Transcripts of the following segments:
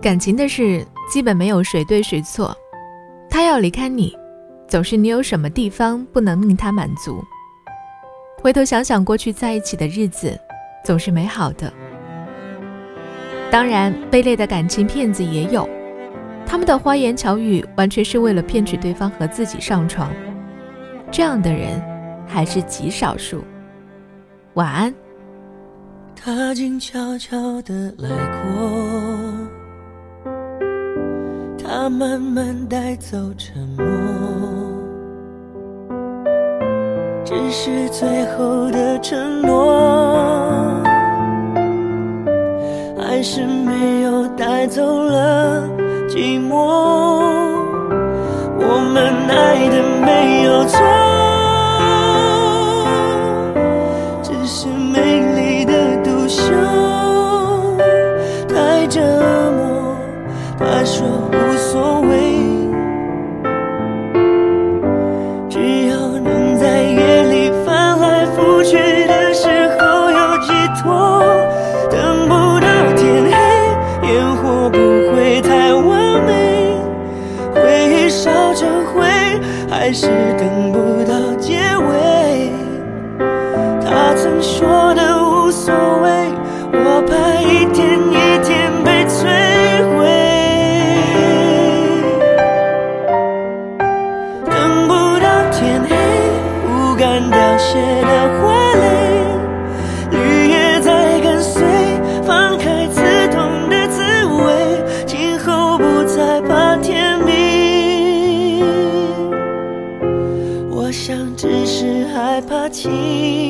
感情的事基本没有谁对谁错。他要离开你，总是你有什么地方不能令他满足。回头想想过去在一起的日子，总是美好的。当然，卑劣的感情骗子也有，他们的花言巧语完全是为了骗取对方和自己上床。这样的人还是极少数。晚安。他静悄悄地来过。慢慢带走沉默，只是最后的承诺，还是没有带走了寂寞。还是等不害怕情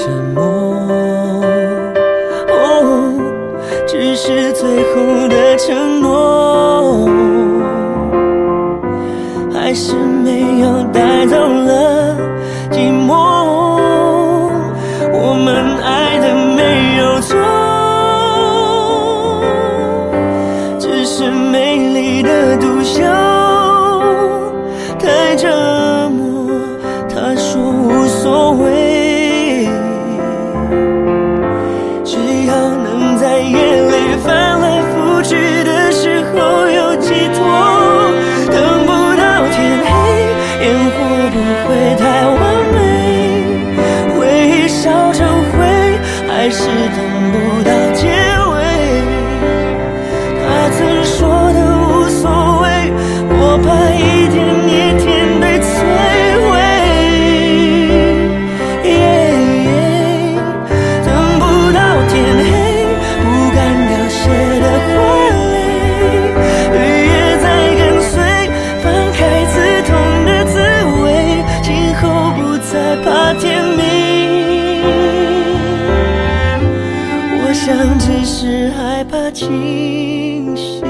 沉默，哦，只是最后的承诺，不到是害怕清醒。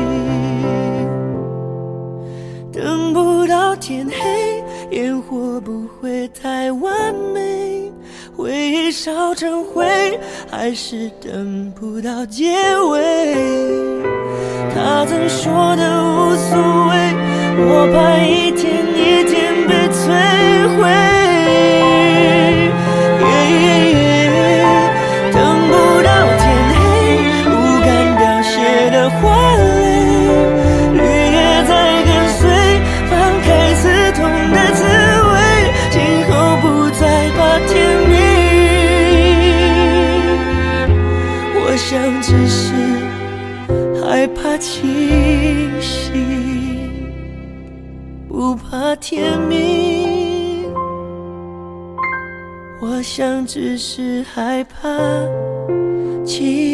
等不到天黑，烟火不会太完美，回忆烧成灰，还是等不到结尾。他曾说的无所谓，我怕一天清醒，不怕天明。我想只是害怕清。